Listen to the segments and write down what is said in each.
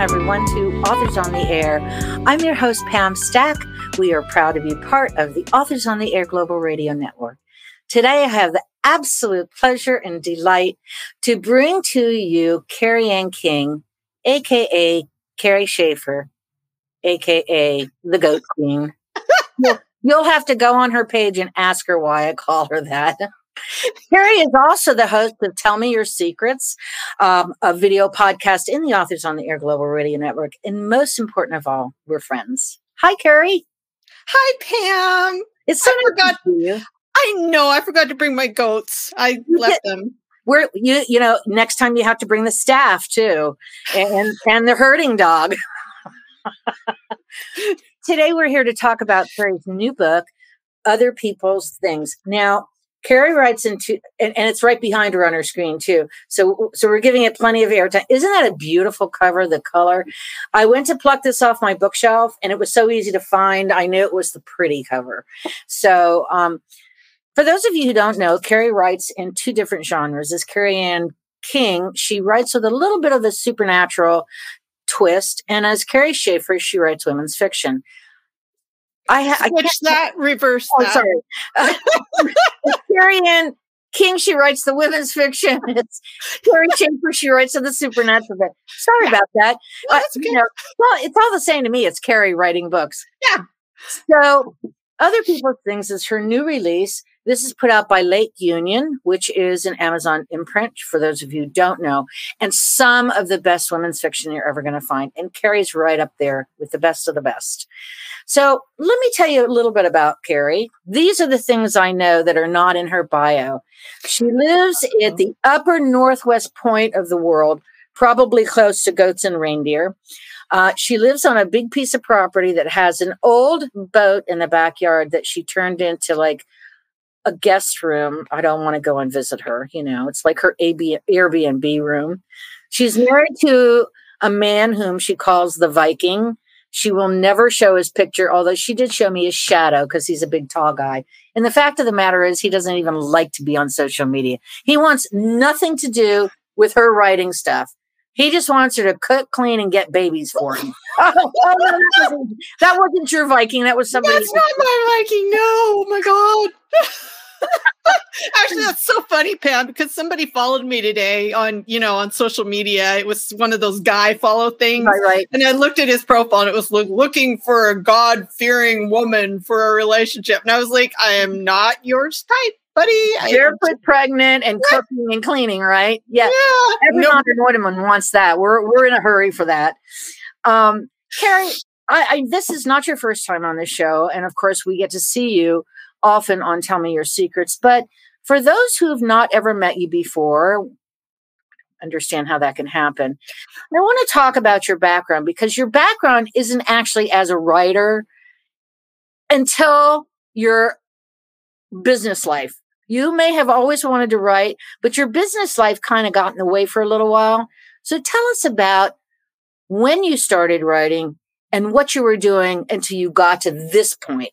welcome everyone to Authors on the Air. I'm your host, Pam Stack. We are proud to be part of the Authors on the Air Global Radio Network. Today, I have the absolute pleasure and delight to bring to you Kerry Anne King, aka Kerry Schaefer, aka the Goat Queen. You'll have to go on her page and ask her why I call her that. Kerry is also the host of Tell Me Your Secrets, um, a video podcast in the Authors on the Air Global Radio Network. And most important of all, we're friends. Hi, Kerry. Hi, Pam. It's so I forgot you. I know. I forgot to bring my goats. I left them. We're you. You know, next time you have to bring the staff too, and and the herding dog. Today we're here to talk about Kerry's new book, Other People's Things. Now, Kerry writes into, and, and, it's right behind her on her screen too. So, so we're giving it plenty of airtime. Isn't that a beautiful cover? The color. I went to pluck this off my bookshelf, and it was so easy to find. I knew it was the pretty cover. So, um, for those of you who don't know, Kerry writes in two different genres. As Kerry Anne King, she writes with a little bit of the supernatural twist, and as Kerry Schaefer, she writes women's fiction. I, ha- switch that, reverse oh, that. Sorry. Uh, Kerry Anne King, she writes the women's fiction. It's Kerry Schaefer, she writes the supernatural bit. Sorry about that. uh, you know, well, it's all the same to me. It's Kerry writing books. Yeah. So, Other People's Things is her new release. This is put out by Lake Union, which is an Amazon imprint, for those of you who don't know, and some of the best women's fiction you're ever going to find. And Kerry's right up there with the best of the best. So let me tell you a little bit about Kerry. These are the things I know that are not in her bio. She lives at the upper northwest point of the world, probably close to goats and reindeer. Uh, she lives on a big piece of property that has an old boat in the backyard that she turned into like a guest room. I don't want to go and visit her. You know, it's like her AB, Airbnb room. She's married to a man whom she calls the Viking. She will never show his picture, although she did show me his shadow because he's a big, tall guy. And the fact of the matter is, he doesn't even like to be on social media. He wants nothing to do with her writing stuff. He just wants her to cook, clean, and get babies for him. oh, oh, no, that, wasn't, that, wasn't, your Viking. That was somebody. That's not my Viking. No. Oh my God. Actually, that's so funny, Pam, because somebody followed me today on, you know, on social media. It was one of those guy follow things. Right, right. And I looked at his profile and it was looking for a God fearing woman for a relationship. And I was like, I am not your type buddy. Barefoot, pregnant, and cooking and cleaning, right? Yeah. yeah. Every no. woman wants that. We're we're in a hurry for that. Um, Kerry, I, I, this is not your first time on the show, and of course, we get to see you often on Tell Me Your Secrets. But for those who have not ever met you before, understand how that can happen. I want to talk about your background because your background isn't actually as a writer until your business life. You may have always wanted to write, but your business life kind of got in the way for a little while. So tell us about when you started writing and what you were doing until you got to this point.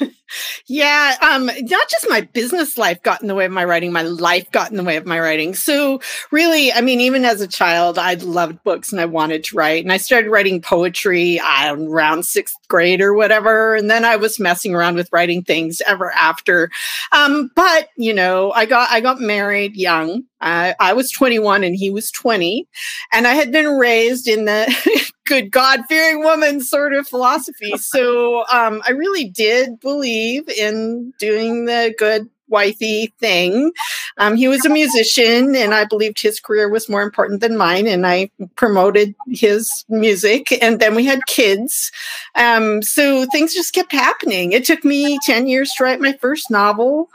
yeah, um, not just my business life got in the way of my writing, my life got in the way of my writing. So, really, I mean, even as a child, I loved books and I wanted to write. And I started writing poetry uh, around sixth grade or whatever. And then I was messing around with writing things ever after. Um, but you know, I got I got married young. I, I was 21 and he was 20, and I had been raised in the good God fearing woman sort of philosophy. So um, I really did believe in doing the good wifey thing. Um, he was a musician, and I believed his career was more important than mine, and I promoted his music. And then we had kids. Um, so things just kept happening. It took me 10 years to write my first novel.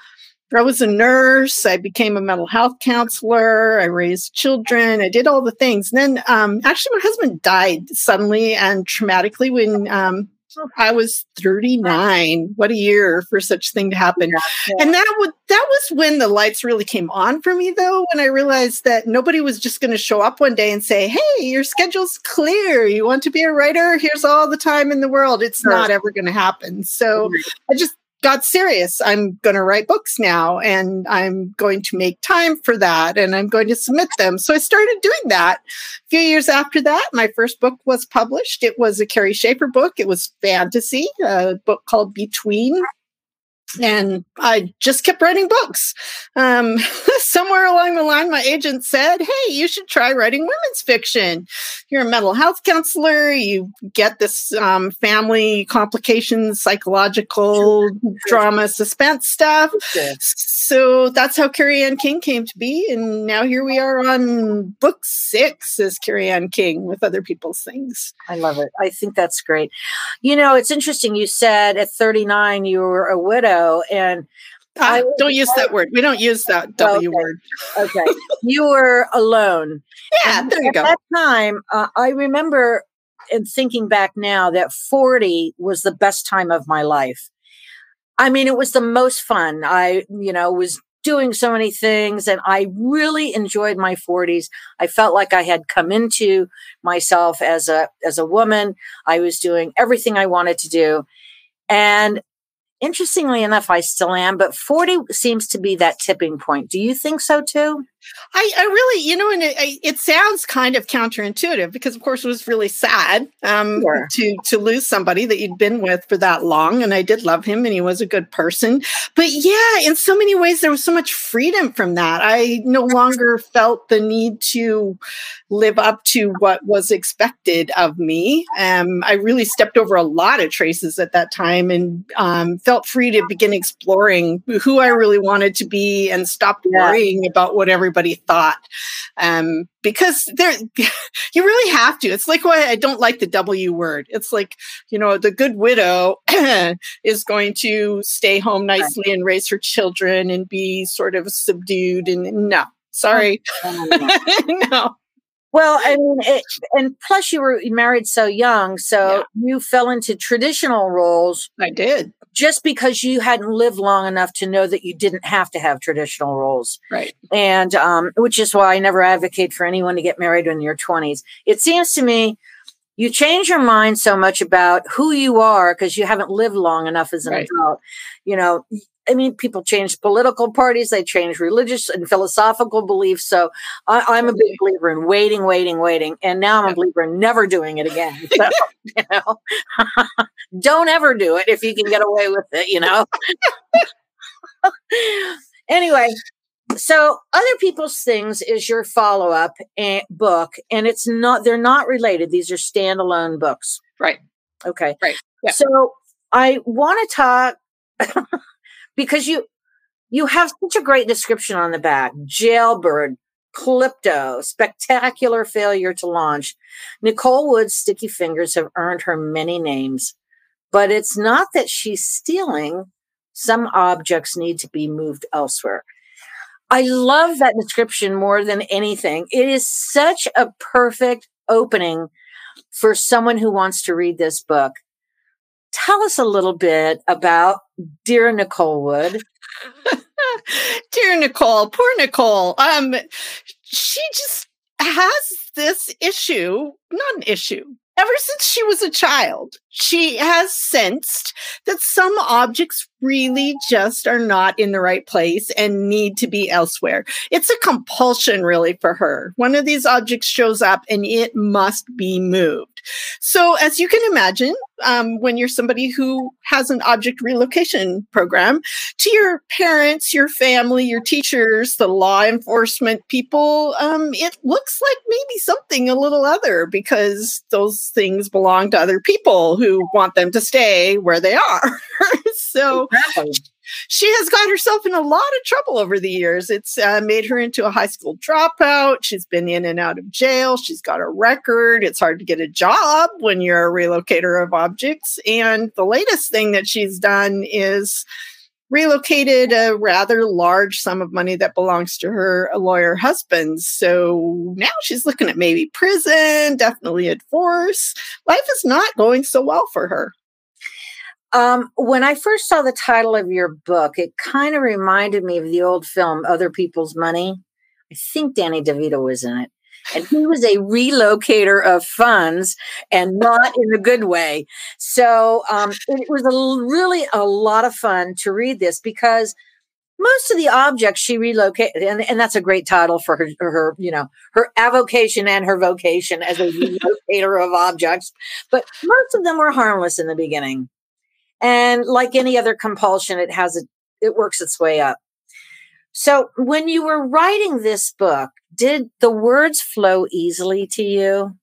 I was a nurse. I became a mental health counselor. I raised children. I did all the things. And then, um, actually, my husband died suddenly and traumatically when um, I was 39. What a year for such thing to happen. Yeah. And that would that was when the lights really came on for me though, when I realized that nobody was just going to show up one day and say, "Hey, your schedule's clear. You want to be a writer? Here's all the time in the world." It's sure. not ever going to happen. So I just got serious. I'm going to write books now and I'm going to make time for that and I'm going to submit them. So I started doing that. A few years after that, my first book was published. It was a Kerry Schaefer book. It was fantasy, a book called Between and I just kept writing books. Um, somewhere along the line, my agent said, Hey, you should try writing women's fiction. You're a mental health counselor. You get this um, family complications, psychological drama, suspense stuff. So that's how Kerry Anne King came to be. And now here we are on book six as Kerry Anne King with other people's things. I love it. I think that's great. You know, it's interesting. You said at 39 you were a widow and I don't use that word. We don't use that W okay. word. okay. You were alone. Yeah, and there you at go. At that time, uh, I remember and thinking back now that 40 was the best time of my life. I mean, it was the most fun. I, you know, was doing so many things and I really enjoyed my 40s. I felt like I had come into myself as a as a woman. I was doing everything I wanted to do. And interestingly enough, I still am, but 40 seems to be that tipping point. Do you think so too? I, I really, you know, and it, it, sounds kind of counterintuitive because, of course, it was really sad um, sure. to to lose somebody that you'd been with for that long. And I did love him, and he was a good person. But yeah, in so many ways, there was so much freedom from that. I no longer felt the need to live up to what was expected of me. Um, I really stepped over a lot of traces at that time, and um, felt free to begin exploring who I really wanted to be, and stop yeah. worrying about what everybody thought. Um, because there, you really have to. It's like why I don't like the W word. It's like, you know, the good widow is going to stay home nicely right. and raise her children and be sort of subdued. And no, sorry. no. Well, I mean, it, and plus you were married so young, so yeah. you fell into traditional roles. I did just because you hadn't lived long enough to know that you didn't have to have traditional roles. Right. And um, which is why I never advocate for anyone to get married in your 20s. It seems to me you change your mind so much about who you are because you haven't lived long enough as an right. adult. You know, I mean, people change political parties, they change religious and philosophical beliefs. So I, am a big believer in waiting, waiting, waiting. And now I'm a believer in never doing it again. So, you know, don't ever do it if you can get away with it, you know? anyway, so other people's things is your follow-up eh, book and it's not they're not related these are standalone books right okay right yeah. so i want to talk because you you have such a great description on the back jailbird Klepto, spectacular failure to launch. Nicole Wood's sticky fingers have earned her many names, but it's not that she's stealing. Some objects need to be moved elsewhere. I love that description more than anything. It is such a perfect opening for someone who wants to read this book tell us a little bit about Dear Nicole Wood. Dear Nicole, poor Nicole. Um, she just has this issue, not an issue, ever since she was a child, she has sensed that some objects really just are not in the right place and need to be elsewhere. It's a compulsion, really, for her. One of these objects shows up and it must be moved. So, as you can imagine, um, when you're somebody who has an object relocation program, to your parents, your family, your teachers, the law enforcement people, um, it looks like maybe something a little other because those things belong to other people who want them to stay where they are. so, exactly she has got herself in a lot of trouble over the years. It's uh, made her into a high school dropout. She's been in and out of jail. She's got a record. It's hard to get a job when you're a relocator of objects. And the latest thing that she's done is relocated a rather large sum of money that belongs to her lawyer husband. So now she's looking at maybe prison, definitely a divorce. Life is not going so well for her. Um, when I first saw the title of your book, it kind of reminded me of the old film Other People's Money. I think Danny DeVito was in it. And he was a relocator of funds and not in a good way. So um, it was a, really a lot of fun to read this because most of the objects she relocated, and, and that's a great title for her, her, you know, her avocation and her vocation as a relocator of objects. But most of them were harmless in the beginning. And like any other compulsion, it has a, it works its way up. So when you were writing this book, did the words flow easily to you?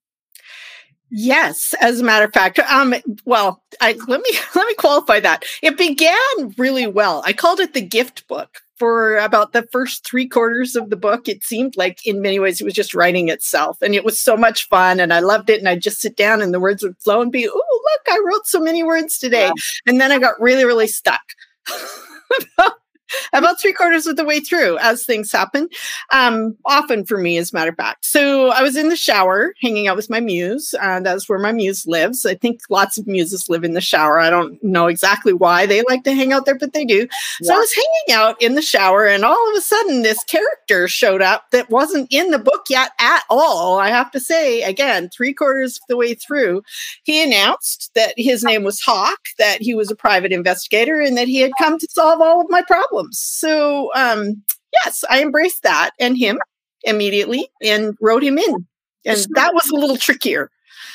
Yes, as a matter of fact, um, well, I, let me let me qualify that. It began really well. I called it the gift book for about the first three quarters of the book. It seemed like, in many ways, it was just writing itself, and it was so much fun, and I loved it. And I'd just sit down, and the words would flow and be, "Oh, look, I wrote so many words today," and then I got really, really stuck. about three quarters of the way through as things happen. Um, often for me, as a matter of fact. So I was in the shower hanging out with my muse. Uh, that's where my muse lives. I think lots of muses live in the shower. I don't know exactly why they like to hang out there, but they do. Yeah. So I was hanging out in the shower, and all of a sudden, this character showed up that wasn't in the book yet at all. I have to say, again, three quarters of the way through, he announced that his name was Hawk, that he was a private investigator, and that he had come to solve all of my problems problems. So, um, yes, I embraced that and him immediately and wrote him in. And that was a little trickier.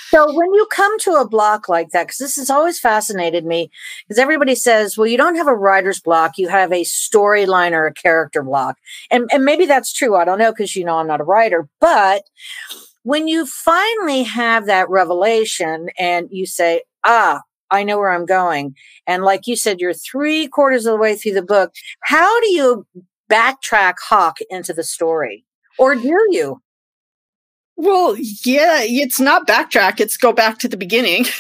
So when you come to a block like that, because this has always fascinated me, because everybody says, well, you don't have a writer's block, you have a storyline or a character block. And, and maybe that's true. I don't know, because you know I'm not a writer. But when you finally have that revelation and you say, ah, I know where I'm going. And like you said, you're three quarters of the way through the book. How do you backtrack Hawk into the story? Or do you? Well, yeah, it's not backtrack, it's go back to the beginning.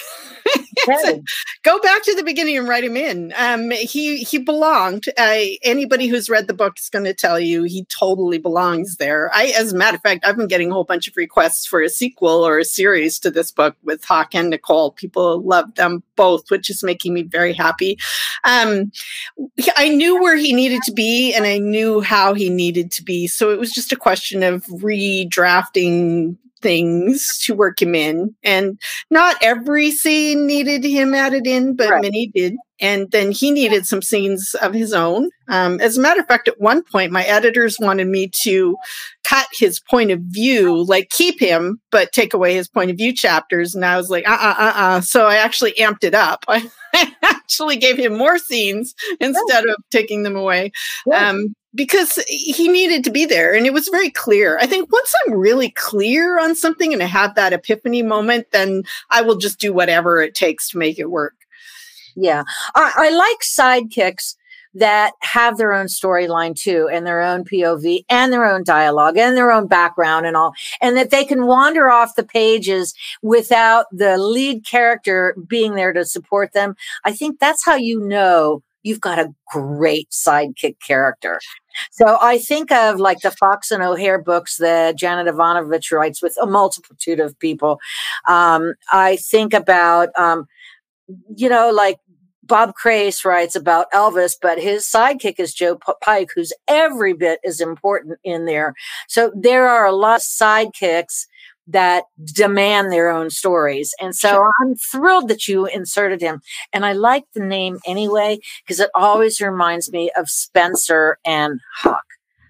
go back to the beginning and write him in. Um, he he belonged. Uh, anybody who's read the book is going to tell you he totally belongs there. I, as a matter of fact, I've been getting a whole bunch of requests for a sequel or a series to this book with Hawk and Nicole. People love them both, which is making me very happy. Um, I knew where he needed to be, and I knew how he needed to be. So it was just a question of redrafting things to work him in. And not every scene needed him added in, but right. many did. And then he needed some scenes of his own. Um, as a matter of fact, at one point, my editors wanted me to cut his point of view, like keep him, but take away his point of view chapters. And I was like, uh uh uh uh. So I actually amped it up. I actually gave him more scenes instead of taking them away. Um, because he needed to be there and it was very clear. I think once I'm really clear on something and I have that epiphany moment, then I will just do whatever it takes to make it work. Yeah. I, I like sidekicks that have their own storyline too and their own POV and their own dialogue and their own background and all and that they can wander off the pages without the lead character being there to support them. I think that's how you know you've got a great sidekick character. So I think of like the Fox and O'Hare books that Janet Evanovich writes with a multitude of people. Um, I think about, um, you know, like Bob Crais writes about Elvis, but his sidekick is Joe Pike, who's every bit as important in there. So there are a lot of sidekicks that demand their own stories. And so sure. I'm thrilled that you inserted him. And I like the name anyway, because it always reminds me of Spencer and Hawk.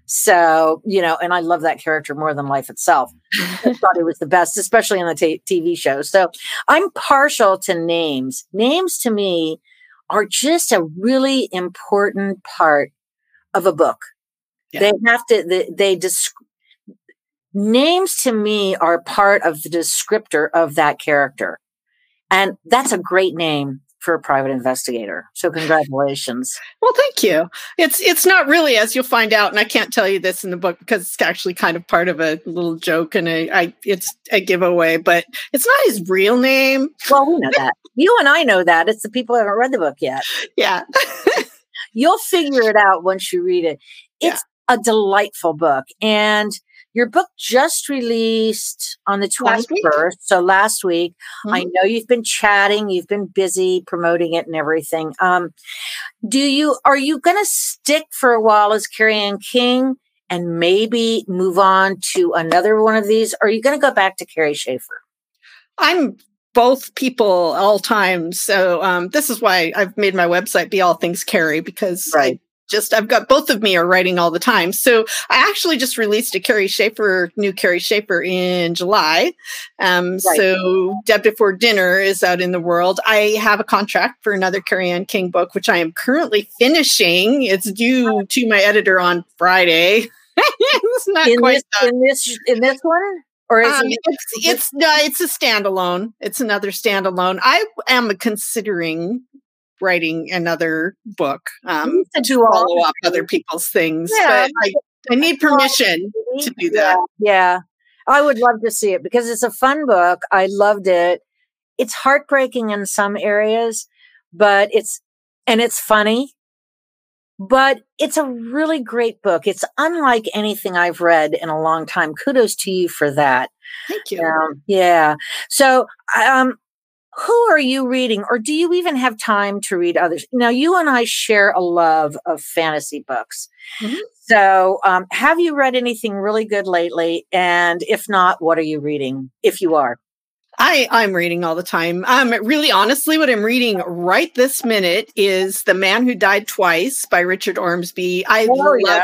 So, you know, and I love that character more than life itself. I thought he was the best, especially in the t- TV show. So I'm partial to names. Names to me are just a really important part of a book. Yeah. They have to, they, they describe names to me are part of the descriptor of that character. And that's a great name for a private investigator. So congratulations. Well, thank you. It's it's not really as you'll find out, and I can't tell you this in the book because it's actually kind of part of a little joke and a, I, it's a giveaway, but it's not his real name. Well, we know that. you and I know that. It's the people who haven't read the book yet. Yeah. You'll figure it out once you read it. It's yeah. a delightful book. And your book just released on the 21st. So last week. Mm-hmm. I know you've been chatting, you've been busy promoting it and everything. Um, do you, are you going to stick for a while as Kerry Anne King? and maybe move on to another one of these? Or are you going to go back to Kerry Schaefer? I'm both people all times. So um, this is why I've made my website be all things Kerry because right. I just I've got both of me are writing all the time. So I actually just released a Kerry Schaefer, new Kerry Schaefer in July. Um, right. So Dead Before Dinner is out in the world. I have a contract for another Kerry Anne King book, which I am currently finishing. It's due to my editor on Friday. it's not in quite this, in this in this one. Or is um, it, it's it's no, it's a standalone. It's another standalone. I am considering writing another book um, to follow up other people's things. Yeah. But I, I need permission to do that. Yeah, yeah. I would love to see it because it's a fun book. I loved it. It's heartbreaking in some areas, but it's, and it's funny, but it's a really great book. It's unlike anything I've read in a long time. Kudos to you for that. Thank you. Um, yeah. So, um, who are you reading or do you even have time to read others now you and i share a love of fantasy books mm-hmm. so um, have you read anything really good lately and if not what are you reading if you are I, I'm reading all the time. Um, really, honestly, what I'm reading right this minute is "The Man Who Died Twice" by Richard Ormsby. I oh, love, yeah.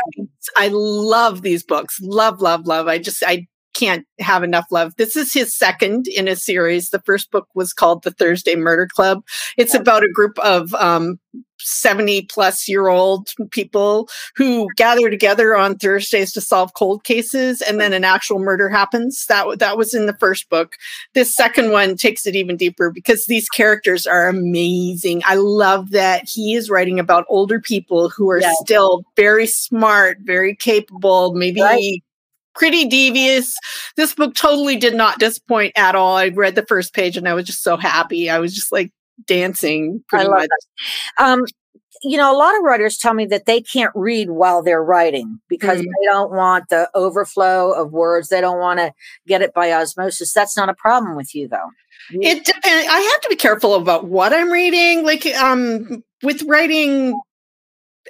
I love these books. Love, love, love. I just, I can't have enough love. This is his second in a series. The first book was called The Thursday Murder Club. It's about a group of um, 70 plus year old people who gather together on Thursdays to solve cold cases and then an actual murder happens. That that was in the first book. This second one takes it even deeper because these characters are amazing. I love that he is writing about older people who are still very smart, very capable, maybe right pretty devious. This book totally did not disappoint at all. I read the first page and I was just so happy. I was just like dancing. I love much. that. Um, you know, a lot of writers tell me that they can't read while they're writing because mm. they don't want the overflow of words. They don't want to get it by osmosis. That's not a problem with you, though. It depends. I have to be careful about what I'm reading. Like, um, with writing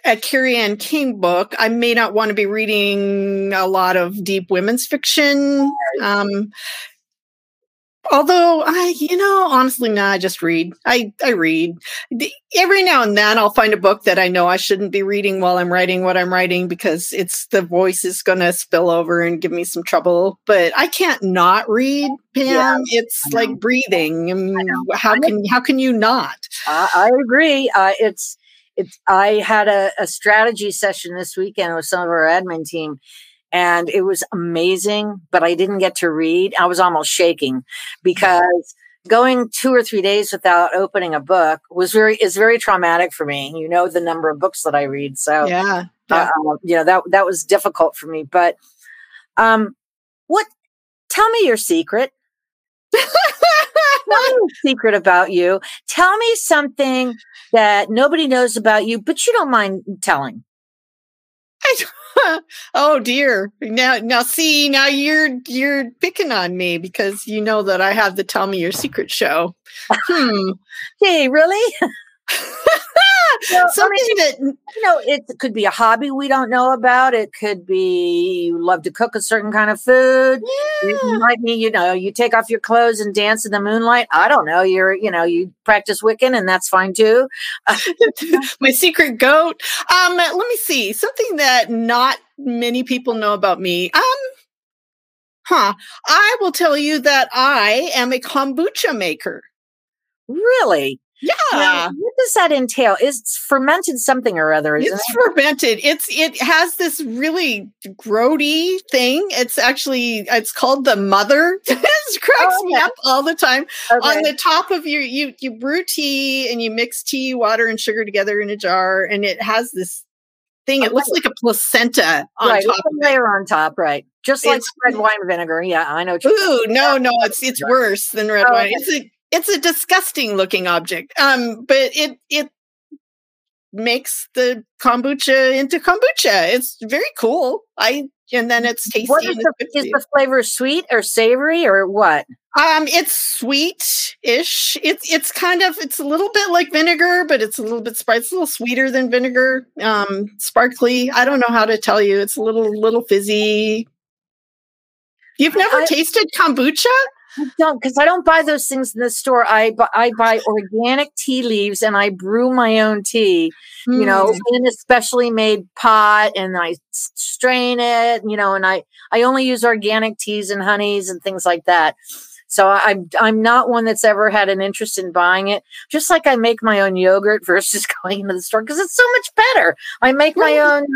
a Kerry Anne King book, I may not want to be reading a lot of deep women's fiction. Um, although I, you know, honestly, nah, I just read. I, I read. Every now and then I'll find a book that I know I shouldn't be reading while I'm writing what I'm writing because it's the voice is going to spill over and give me some trouble. But I can't not read, Pam. Yeah, it's like breathing. how can how can you not? Uh, I agree. Uh, it's it's I had a, a strategy session this weekend with some of our admin team and it was amazing, but I didn't get to read. I was almost shaking because going two or three days without opening a book was very is very traumatic for me. You know the number of books that I read, so yeah, yeah. Uh, you know that that was difficult for me. But um, what? Tell me your secret. Me a secret about you. Tell me something that nobody knows about you, but you don't mind telling. oh dear. Now now see, now you're you're picking on me because you know that I have the Tell Me Your Secret show. Hmm. hey, really? Something I mean, that you know, it could be a hobby we don't know about. It could be you love to cook a certain kind of food. Yeah. It might be, you know, you take off your clothes and dance in the moonlight. I don't know. You're, you know, you practice Wiccan, and that's fine too. My secret goat. Um, let me see something that not many people know about me. Um, huh? I will tell you that I am a kombucha maker. Really? Yeah. Now, what does that entail? It's fermented something or other. it's it? fermented. It's it has this really grody thing. It's actually it's called the mother. it cracks oh, me up all the time. Okay. On the top of your you you brew tea and you mix tea, water, and sugar together in a jar, and it has this thing. It looks oh. like a placenta on right, top. layer on top, right? Just like it's, red wine vinegar. Yeah, I know. Ooh, no, no, it's it's worse than red oh, wine. It's a it's a disgusting looking object. Um, but it it makes the kombucha into kombucha. It's very cool. I and then it's tasty. What is, the, is the flavor sweet or savory or what? Um, it's sweet-ish. It's it's kind of it's a little bit like vinegar, but it's a little bit spicy, it's a little sweeter than vinegar. Um, sparkly. I don't know how to tell you. It's a little little fizzy. You've never I, tasted kombucha? I don't because I don't buy those things in the store. I I buy organic tea leaves and I brew my own tea. Mm. You know, hmm. in a specially made pot, and I strain it. You know, and I I only use organic teas and honeys and things like that. So I'm I'm not one that's ever had an interest in buying it. Just like I make my own yogurt versus going into the store because it's so much better. I make my own,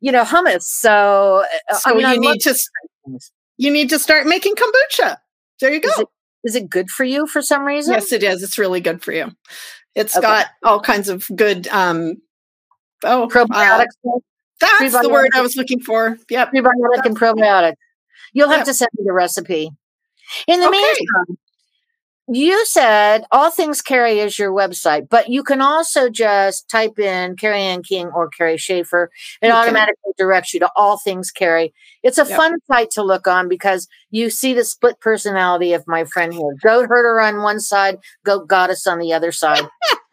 you know, hummus. So, uh, so I mean, you I need to you need to start making kombucha. There you go. Is it, is it good for you for some reason? Yes, it is. It's really good for you. It's okay. got all kinds of good um oh probiotics. Uh, that's prebiotics. the word I was looking for. Yep. Prebiotic and probiotic. You'll have yep. to send me the recipe. In the okay. meantime, you said All Things Kerry is your website, but you can also just type in Kerry Anne King or Kerry Schaefer. It automatically directs you to All Things Kerry. It's a yep. fun site to look on because you see the split personality of my friend here. Goat herder on one side, goat goddess on the other side.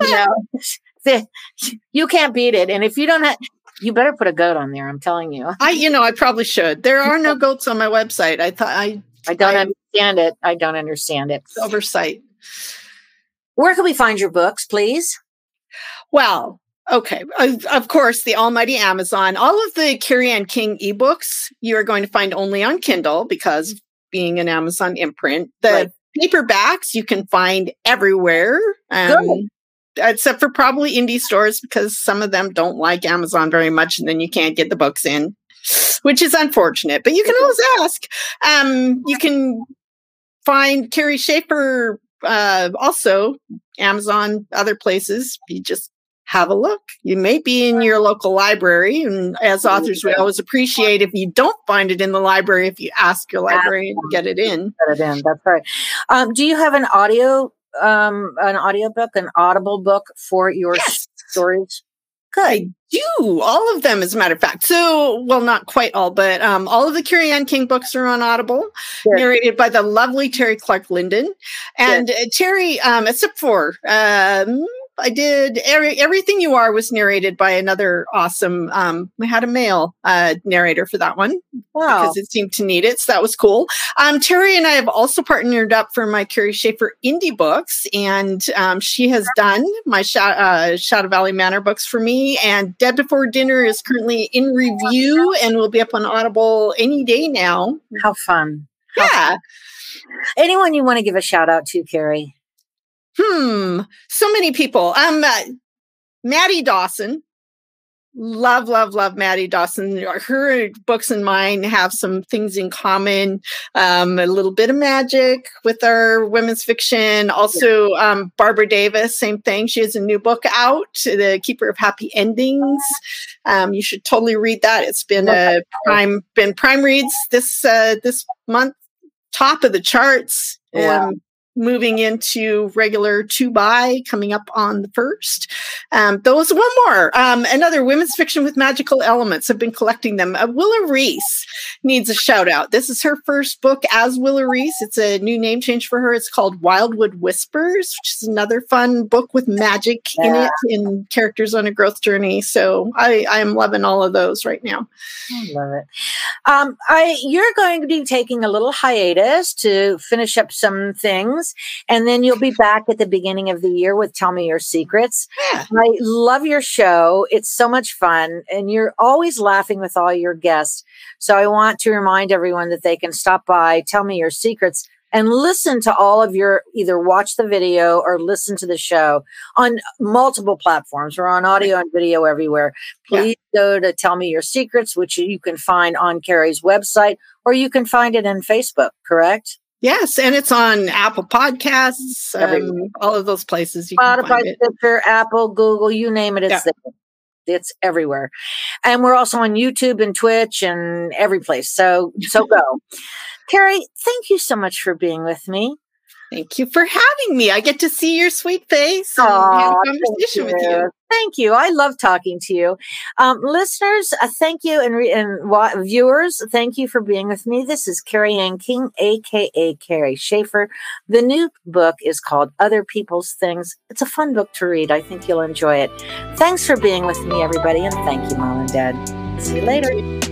you know, you can't beat it. And if you don't have, you better put a goat on there. I'm telling you. I, you know, I probably should. There are no goats on my website. I thought I I don't I, understand it. I don't understand it. Oversight. Where can we find your books, please? Well, okay. Of course, the almighty Amazon. All of the Kerry Anne King ebooks you are going to find only on Kindle because being an Amazon imprint. The right. paperbacks you can find everywhere. Um, except for probably indie stores because some of them don't like Amazon very much and then you can't get the books in which is unfortunate. But you can always ask. Um, you can find Kerry Schaefer uh, also Amazon, other places. You just have a look. You may be in your local library, and as authors, we always appreciate if you don't find it in the library. If you ask your librarian to get it in, get it in. That's right. Um, do you have an audio, um, an audio book, an Audible book for your yes. stories? I do. All of them, as a matter of fact. So, well, not quite all, but um, all of the Kerry Anne King books are on Audible, narrated by the lovely Teri Clark Linden. And uh, Teri, um, except for um, I did every, everything you are was narrated by another awesome. Um, we had a male uh, narrator for that one wow. because it seemed to need it, so that was cool. Um, Teri and I have also partnered up for my Kerry Schaefer indie books, and um, she has done my Sh- uh, Shadow Valley Manor books for me. And Dead Before Dinner is currently in review and will be up on Audible any day now. How fun! How yeah. Fun. Anyone you want to give a shout out to, Kerry? Hmm. So many people. Um, uh, Maddie Dawson. Love, love, love Maddie Dawson. Her books and mine have some things in common. Um, a little bit of magic with our women's fiction. Also, um, Barbara Davis, same thing. She has a new book out, The Keeper of Happy Endings. Um, you should totally read that. It's been a prime, been prime reads this uh, this month, top of the charts. Wow. Moving into regular two buy coming up on the first. Um, those one more, um, another women's fiction with magical elements. I've been collecting them. Uh, Willa Reece needs a shout out. This is her first book as Willa Reece. It's a new name change for her. It's called Wildwood Whispers, which is another fun book with magic yeah. in it and characters on a growth journey. So I, I am loving all of those right now. I love it. Um, I you're going to be taking a little hiatus to finish up some things things. And then you'll be back at the beginning of the year with Tell Me Your Secrets. Yeah. I love your show. It's so much fun. And you're always laughing with all your guests. So I want to remind everyone that they can stop by, Tell Me Your Secrets and listen to all of your either watch the video or listen to the show on multiple platforms. We're on audio and video everywhere. Please yeah. go to Tell Me Your Secrets, which you can find on Kerry's website, or you can find it in Facebook, correct? Yes, and it's on Apple Podcasts, um, all of those places. You Spotify, Stitcher, Apple, Google, you name it, it's yeah. there. It's everywhere, and we're also on YouTube and Twitch and every place. So, so go, Kerry. Thank you so much for being with me. Thank you for having me. I get to see your sweet face and oh, have a conversation with you. Thank you. I love talking to you. Um, listeners, uh, thank you. And, re- and wa- viewers, thank you for being with me. This is Kerry Anne King, AKA Kerry Schaefer. The new book is called Other People's Things. It's a fun book to read. I think you'll enjoy it. Thanks for being with me, everybody. And thank you, Mom and Dad. See you later.